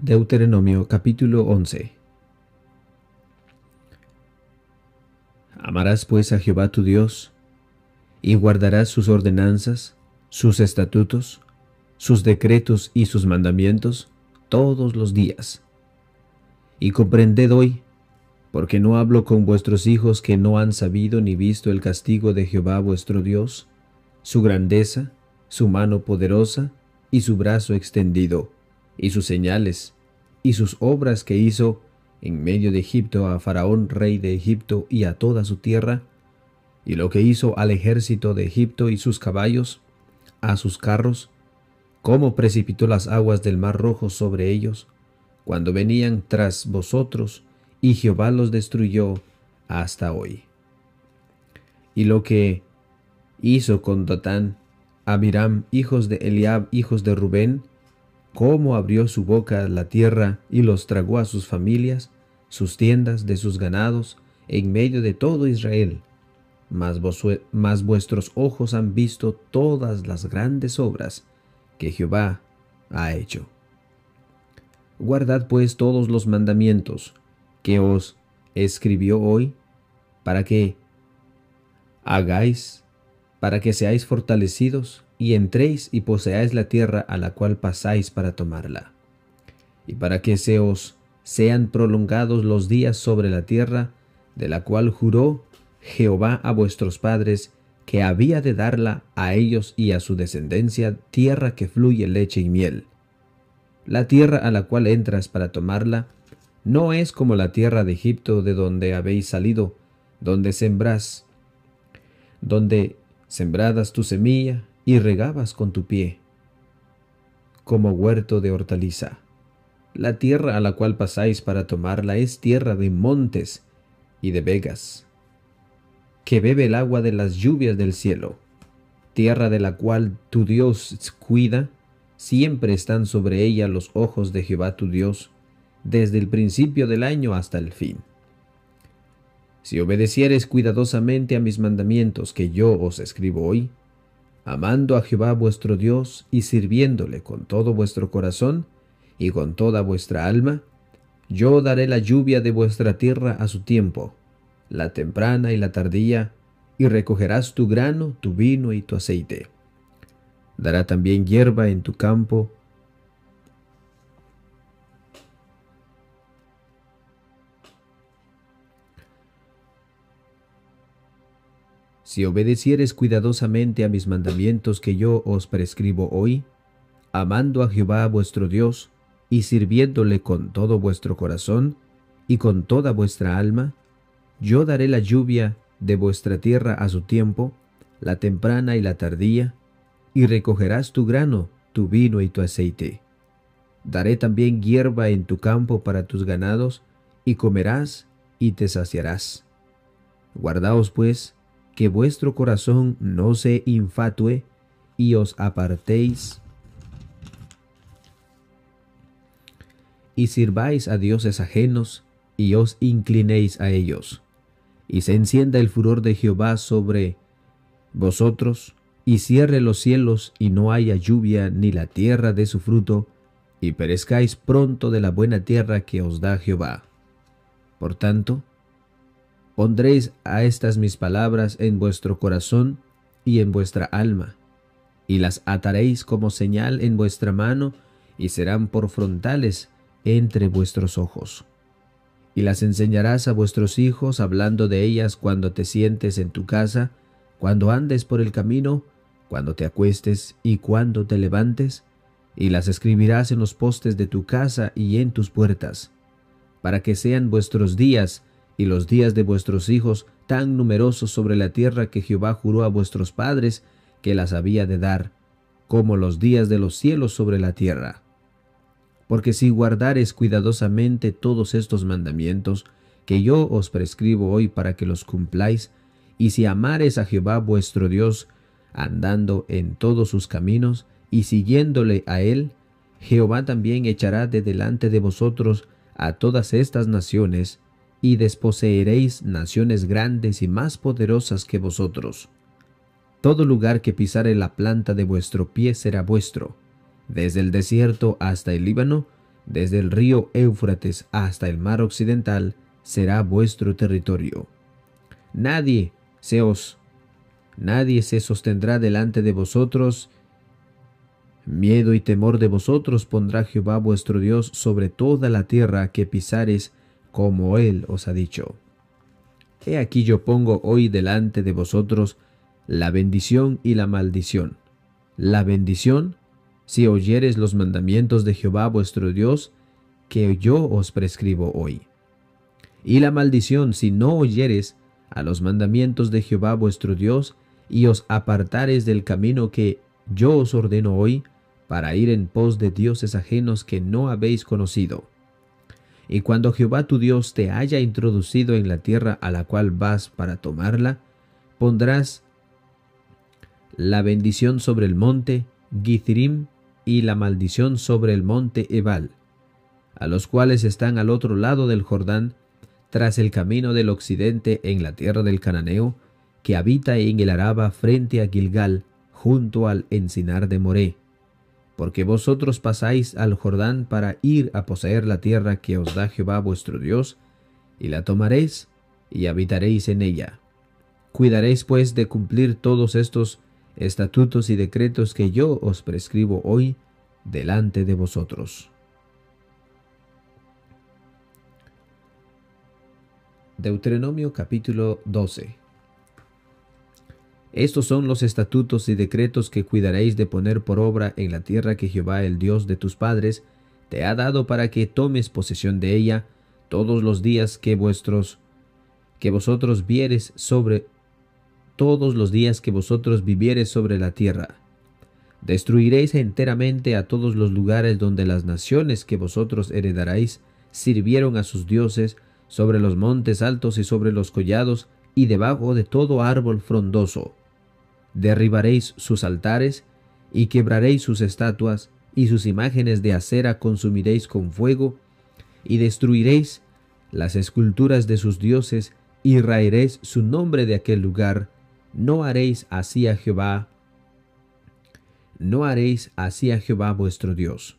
Deuteronomio capítulo 11 Amarás pues a Jehová tu Dios, y guardarás sus ordenanzas, sus estatutos, sus decretos y sus mandamientos todos los días. Y comprended hoy, porque no hablo con vuestros hijos que no han sabido ni visto el castigo de Jehová vuestro Dios, su grandeza, su mano poderosa y su brazo extendido y sus señales, y sus obras que hizo en medio de Egipto a Faraón rey de Egipto y a toda su tierra, y lo que hizo al ejército de Egipto y sus caballos, a sus carros, cómo precipitó las aguas del mar rojo sobre ellos, cuando venían tras vosotros, y Jehová los destruyó hasta hoy. Y lo que hizo con Datán, Abiram, hijos de Eliab, hijos de Rubén, cómo abrió su boca la tierra y los tragó a sus familias, sus tiendas de sus ganados, en medio de todo Israel. Mas, mas, vuestros ojos han visto todas las grandes obras que Jehová ha hecho. Guardad pues todos los mandamientos que os escribió hoy, para que hagáis, para que seáis fortalecidos y entréis y poseáis la tierra a la cual pasáis para tomarla. Y para que se os sean prolongados los días sobre la tierra, de la cual juró Jehová a vuestros padres, que había de darla a ellos y a su descendencia tierra que fluye leche y miel. La tierra a la cual entras para tomarla no es como la tierra de Egipto de donde habéis salido, donde sembrás, donde sembradas tu semilla y regabas con tu pie, como huerto de hortaliza. La tierra a la cual pasáis para tomarla es tierra de montes y de vegas, que bebe el agua de las lluvias del cielo, tierra de la cual tu Dios cuida, siempre están sobre ella los ojos de Jehová tu Dios, desde el principio del año hasta el fin. Si obedecieres cuidadosamente a mis mandamientos que yo os escribo hoy, amando a Jehová vuestro Dios y sirviéndole con todo vuestro corazón y con toda vuestra alma, yo daré la lluvia de vuestra tierra a su tiempo, la temprana y la tardía, y recogerás tu grano, tu vino y tu aceite. Dará también hierba en tu campo, Si obedecieres cuidadosamente a mis mandamientos que yo os prescribo hoy, amando a Jehová vuestro Dios, y sirviéndole con todo vuestro corazón y con toda vuestra alma, yo daré la lluvia de vuestra tierra a su tiempo, la temprana y la tardía, y recogerás tu grano, tu vino y tu aceite. Daré también hierba en tu campo para tus ganados, y comerás y te saciarás. Guardaos pues que vuestro corazón no se infatue y os apartéis y sirváis a dioses ajenos y os inclinéis a ellos, y se encienda el furor de Jehová sobre vosotros, y cierre los cielos y no haya lluvia ni la tierra de su fruto, y perezcáis pronto de la buena tierra que os da Jehová. Por tanto, Pondréis a estas mis palabras en vuestro corazón y en vuestra alma, y las ataréis como señal en vuestra mano, y serán por frontales entre vuestros ojos. Y las enseñarás a vuestros hijos, hablando de ellas cuando te sientes en tu casa, cuando andes por el camino, cuando te acuestes y cuando te levantes, y las escribirás en los postes de tu casa y en tus puertas, para que sean vuestros días y los días de vuestros hijos tan numerosos sobre la tierra que Jehová juró a vuestros padres que las había de dar, como los días de los cielos sobre la tierra. Porque si guardares cuidadosamente todos estos mandamientos que yo os prescribo hoy para que los cumpláis, y si amares a Jehová vuestro Dios, andando en todos sus caminos y siguiéndole a él, Jehová también echará de delante de vosotros a todas estas naciones, y desposeeréis naciones grandes y más poderosas que vosotros. Todo lugar que pisare la planta de vuestro pie será vuestro, desde el desierto hasta el Líbano, desde el río Éufrates hasta el mar occidental, será vuestro territorio. Nadie se os, nadie se sostendrá delante de vosotros. Miedo y temor de vosotros pondrá Jehová vuestro Dios sobre toda la tierra que pisares, como él os ha dicho. He aquí yo pongo hoy delante de vosotros la bendición y la maldición. La bendición, si oyeres los mandamientos de Jehová vuestro Dios, que yo os prescribo hoy y la maldición si no oyeres a los mandamientos de Jehová vuestro Dios, y os apartares del camino que yo os ordeno hoy, para ir en pos de dioses ajenos que no habéis conocido. Y cuando Jehová tu Dios te haya introducido en la tierra a la cual vas para tomarla, pondrás la bendición sobre el monte Gizrim y la maldición sobre el monte Ebal, a los cuales están al otro lado del Jordán, tras el camino del occidente en la tierra del Cananeo, que habita en el Araba frente a Gilgal, junto al encinar de Moré. Porque vosotros pasáis al Jordán para ir a poseer la tierra que os da Jehová vuestro Dios, y la tomaréis y habitaréis en ella. Cuidaréis pues de cumplir todos estos estatutos y decretos que yo os prescribo hoy delante de vosotros. Deuteronomio capítulo 12 Estos son los estatutos y decretos que cuidaréis de poner por obra en la tierra que Jehová el Dios de tus padres te ha dado para que tomes posesión de ella todos los días que vuestros que vosotros vieres sobre todos los días que vosotros vivieres sobre la tierra. Destruiréis enteramente a todos los lugares donde las naciones que vosotros heredaréis sirvieron a sus dioses sobre los montes altos y sobre los collados, y debajo de todo árbol frondoso. Derribaréis sus altares, y quebraréis sus estatuas, y sus imágenes de acera consumiréis con fuego, y destruiréis las esculturas de sus dioses, y raeréis su nombre de aquel lugar. No haréis así a Jehová, no haréis así a Jehová vuestro Dios,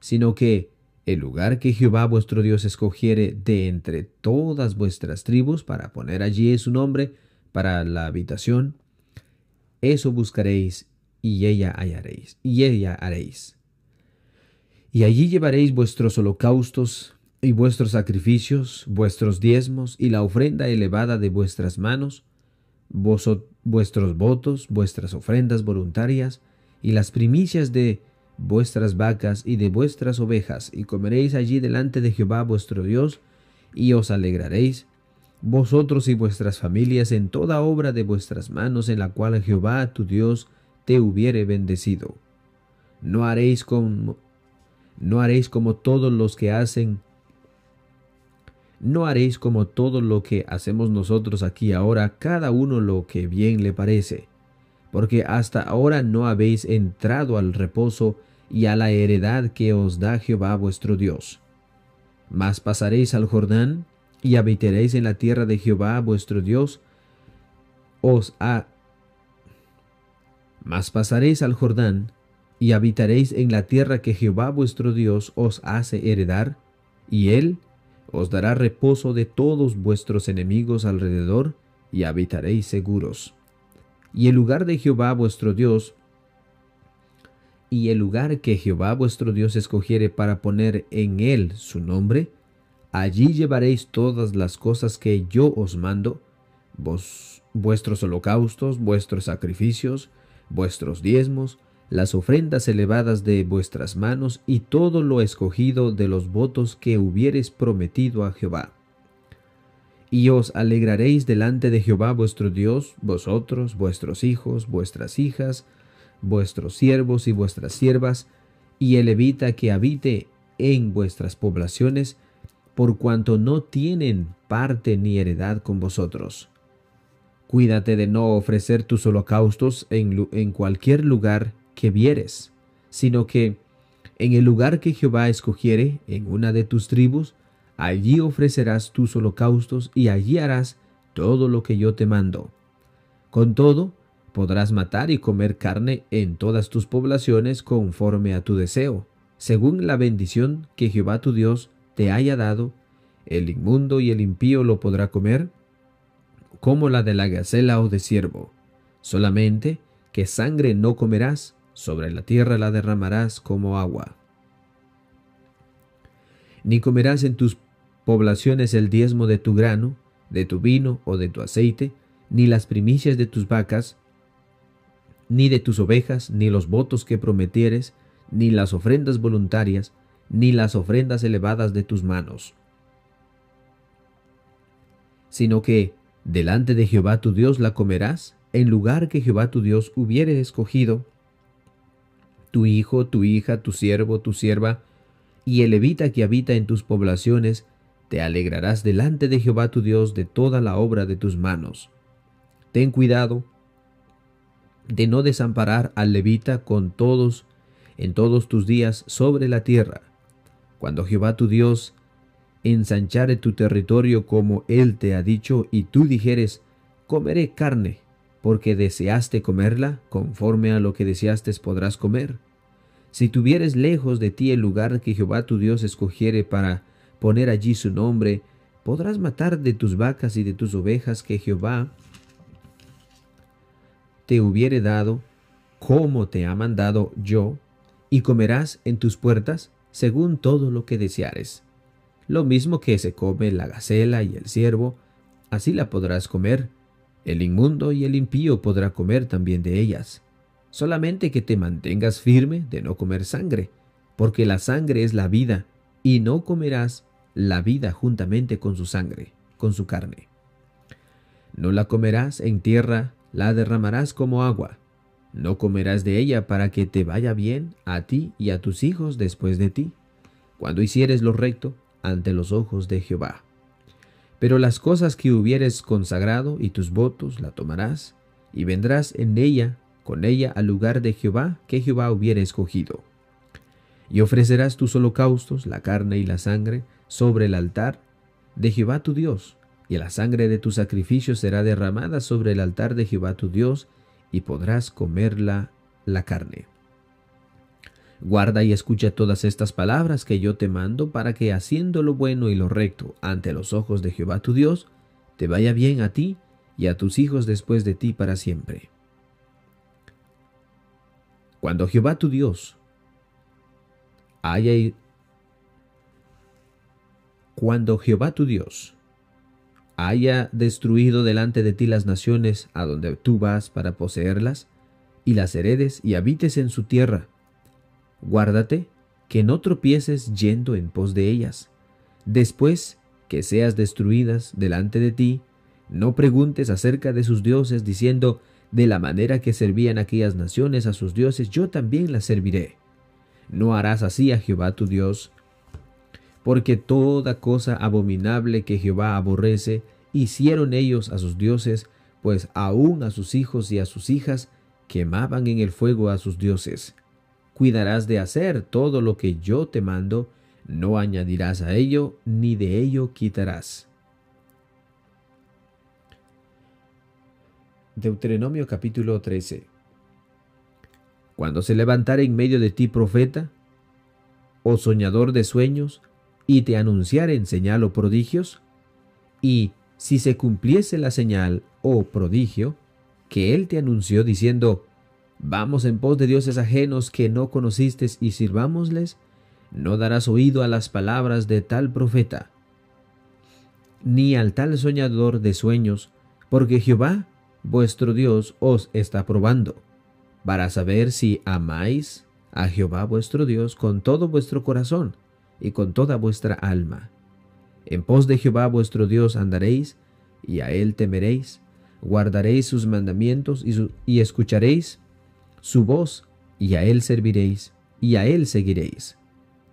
sino que el lugar que Jehová vuestro Dios escogiere de entre todas vuestras tribus para poner allí su nombre para la habitación, eso buscaréis y ella hallaréis, y ella haréis. Y allí llevaréis vuestros holocaustos y vuestros sacrificios, vuestros diezmos y la ofrenda elevada de vuestras manos, vuestros votos, vuestras ofrendas voluntarias y las primicias de vuestras vacas y de vuestras ovejas, y comeréis allí delante de Jehová vuestro Dios, y os alegraréis, vosotros y vuestras familias en toda obra de vuestras manos en la cual Jehová tu Dios te hubiere bendecido. No haréis como, no haréis como todos los que hacen no haréis como todo lo que hacemos nosotros aquí ahora, cada uno lo que bien le parece porque hasta ahora no habéis entrado al reposo y a la heredad que os da Jehová vuestro Dios. Mas pasaréis al Jordán y habitaréis en la tierra de Jehová vuestro Dios, os ha... Mas pasaréis al Jordán y habitaréis en la tierra que Jehová vuestro Dios os hace heredar, y él os dará reposo de todos vuestros enemigos alrededor, y habitaréis seguros. Y el lugar de Jehová vuestro Dios, y el lugar que Jehová vuestro Dios escogiere para poner en él su nombre, allí llevaréis todas las cosas que yo os mando, vos, vuestros holocaustos, vuestros sacrificios, vuestros diezmos, las ofrendas elevadas de vuestras manos y todo lo escogido de los votos que hubieres prometido a Jehová. Y os alegraréis delante de Jehová vuestro Dios, vosotros, vuestros hijos, vuestras hijas, vuestros siervos y vuestras siervas, y el levita que habite en vuestras poblaciones, por cuanto no tienen parte ni heredad con vosotros. Cuídate de no ofrecer tus holocaustos en, cualquier lugar que vieres, sino que en el lugar que Jehová escogiere, en una de tus tribus, Allí ofrecerás tus holocaustos y allí harás todo lo que yo te mando. Con todo, podrás matar y comer carne en todas tus poblaciones conforme a tu deseo, según la bendición que Jehová tu Dios te haya dado, el inmundo y el impío lo podrá comer, como la de la gacela o de ciervo. Solamente que sangre no comerás, sobre la tierra la derramarás como agua. Ni comerás en tus poblaciones el diezmo de tu grano, de tu vino o de tu aceite, ni las primicias de tus vacas, ni de tus ovejas, ni los votos que prometieres, ni las ofrendas voluntarias, ni las ofrendas elevadas de tus manos, sino que delante de Jehová tu Dios la comerás, en lugar que Jehová tu Dios hubiere escogido, tu hijo, tu hija, tu siervo, tu sierva, y el levita que habita en tus poblaciones, te alegrarás delante de Jehová tu Dios de toda la obra de tus manos. Ten cuidado de no desamparar al levita con todos en todos tus días sobre la tierra. Cuando Jehová tu Dios ensanchare tu territorio como él te ha dicho, y tú dijeres, comeré carne, porque deseaste comerla, conforme a lo que deseaste podrás comer. Si tuvieres lejos de ti el lugar que Jehová tu Dios escogiere para poner allí su nombre, podrás matar de tus vacas y de tus ovejas que Jehová te hubiere dado, como te ha mandado yo, y comerás en tus puertas según todo lo que deseares. Lo mismo que se come la gacela y el ciervo, así la podrás comer. El inmundo y el impío podrá comer también de ellas. Solamente que te mantengas firme de no comer sangre, porque la sangre es la vida, y no comerás la vida juntamente con su sangre, con su carne. No la comerás en tierra, la derramarás como agua. No comerás de ella para que te vaya bien a ti y a tus hijos después de ti, cuando hicieres lo recto ante los ojos de Jehová. Pero las cosas que hubieres consagrado y tus votos la tomarás, y vendrás en ella, con ella al lugar de Jehová que Jehová hubiere escogido. Y ofrecerás tus holocaustos, la carne y la sangre, sobre el altar de Jehová tu Dios, y la sangre de tu sacrificio será derramada sobre el altar de Jehová tu Dios, y podrás comerla la carne. Guarda y escucha todas estas palabras que yo te mando para que haciendo lo bueno y lo recto ante los ojos de Jehová tu Dios, te vaya bien a ti y a tus hijos después de ti para siempre. Cuando Jehová tu Dios haya cuando Jehová tu Dios haya destruido delante de ti las naciones a donde tú vas para poseerlas, y las heredes y habites en su tierra, guárdate que no tropieces yendo en pos de ellas. Después que seas destruidas delante de ti, no preguntes acerca de sus dioses diciendo, de la manera que servían aquellas naciones a sus dioses, yo también las serviré. No harás así a Jehová tu Dios, porque toda cosa abominable que Jehová aborrece, hicieron ellos a sus dioses, pues aún a sus hijos y a sus hijas quemaban en el fuego a sus dioses. Cuidarás de hacer todo lo que yo te mando, no añadirás a ello, ni de ello quitarás. Deuteronomio capítulo 13 Cuando se levantare en medio de ti profeta, o soñador de sueños, y te anunciaren señal o prodigios, y si se cumpliese la señal o prodigio que él te anunció diciendo, vamos en pos de dioses ajenos que no conociste y sirvámosles, no darás oído a las palabras de tal profeta, ni al tal soñador de sueños, porque Jehová, vuestro Dios, os está probando, para saber si amáis a Jehová vuestro Dios con todo vuestro corazón y con toda vuestra alma. En pos de Jehová vuestro Dios andaréis, y a él temeréis, guardaréis sus mandamientos y, escucharéis su voz, y a él serviréis, y a él seguiréis.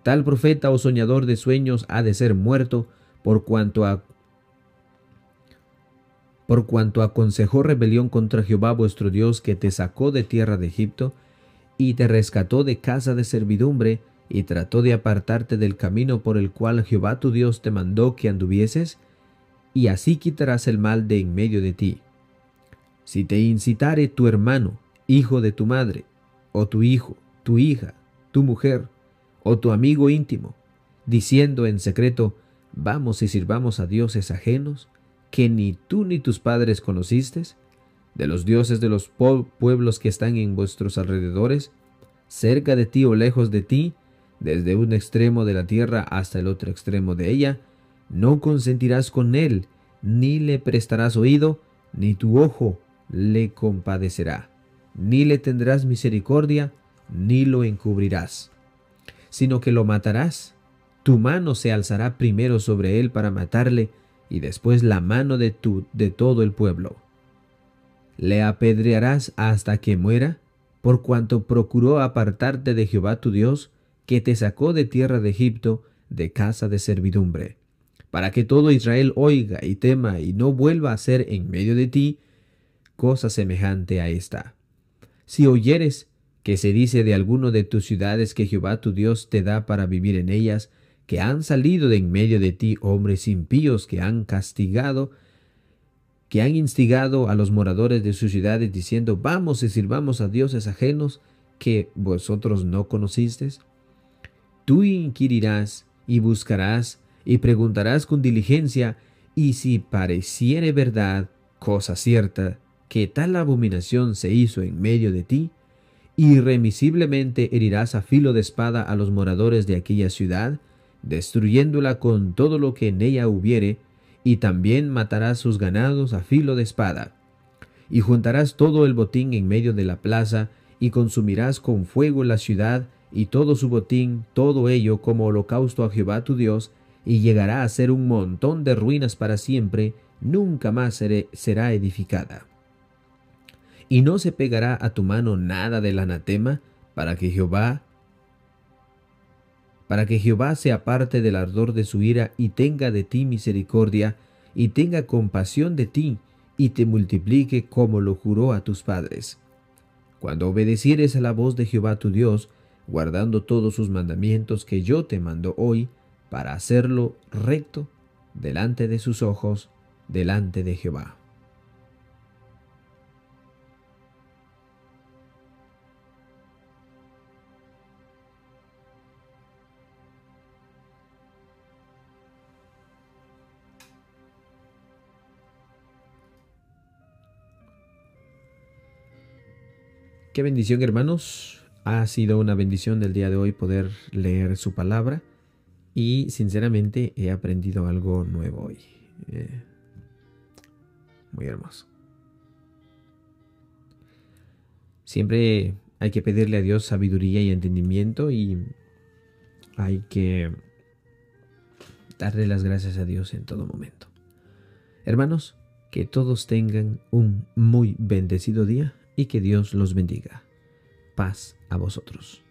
Tal profeta o soñador de sueños ha de ser muerto por cuanto por cuanto aconsejó rebelión contra Jehová vuestro Dios que te sacó de tierra de Egipto y te rescató de casa de servidumbre y trató de apartarte del camino por el cual Jehová tu Dios te mandó que anduvieses, y así quitarás el mal de en medio de ti. Si te incitare tu hermano, hijo de tu madre, o tu hijo, tu hija, tu mujer, o tu amigo íntimo, diciendo en secreto, vamos y sirvamos a dioses ajenos, que ni tú ni tus padres conociste, de los dioses de los pueblos que están en vuestros alrededores, cerca de ti o lejos de ti, desde un extremo de la tierra hasta el otro extremo de ella, no consentirás con él, ni le prestarás oído, ni tu ojo le compadecerá, ni le tendrás misericordia, ni lo encubrirás, sino que lo matarás. Tu mano se alzará primero sobre él para matarle, y después la mano de, tu, de todo el pueblo. Le apedrearás hasta que muera, por cuanto procuró apartarte de Jehová tu Dios, que te sacó de tierra de Egipto, de casa de servidumbre, para que todo Israel oiga y tema y no vuelva a hacer en medio de ti cosa semejante a esta. Si oyeres que se dice de alguno de tus ciudades que Jehová tu Dios te da para vivir en ellas, que han salido de en medio de ti hombres impíos que han castigado, que han instigado a los moradores de sus ciudades diciendo, vamos y sirvamos a dioses ajenos que vosotros no conocisteis, tú inquirirás y buscarás y preguntarás con diligencia, y si pareciere verdad, cosa cierta, que tal abominación se hizo en medio de ti, irremisiblemente herirás a filo de espada a los moradores de aquella ciudad, destruyéndola con todo lo que en ella hubiere, y también matarás sus ganados a filo de espada. Y juntarás todo el botín en medio de la plaza, y consumirás con fuego la ciudad, y todo su botín, todo ello como holocausto a Jehová tu Dios, y llegará a ser un montón de ruinas para siempre, nunca más será edificada y no se pegará a tu mano nada del anatema, para que Jehová para que Jehová se aparte del ardor de su ira y tenga de ti misericordia, y tenga compasión de ti, y te multiplique como lo juró a tus padres. Cuando obedecieres a la voz de Jehová tu Dios, guardando todos sus mandamientos que yo te mando hoy, para hacerlo recto delante de sus ojos, delante de Jehová. Qué bendición hermanos. Ha sido una bendición del día de hoy poder leer su palabra y sinceramente he aprendido algo nuevo hoy. Eh, muy hermoso. Siempre hay que pedirle a Dios sabiduría y entendimiento y hay que darle las gracias a Dios en todo momento. Hermanos, que todos tengan un muy bendecido día y que Dios los bendiga. Paz a vosotros.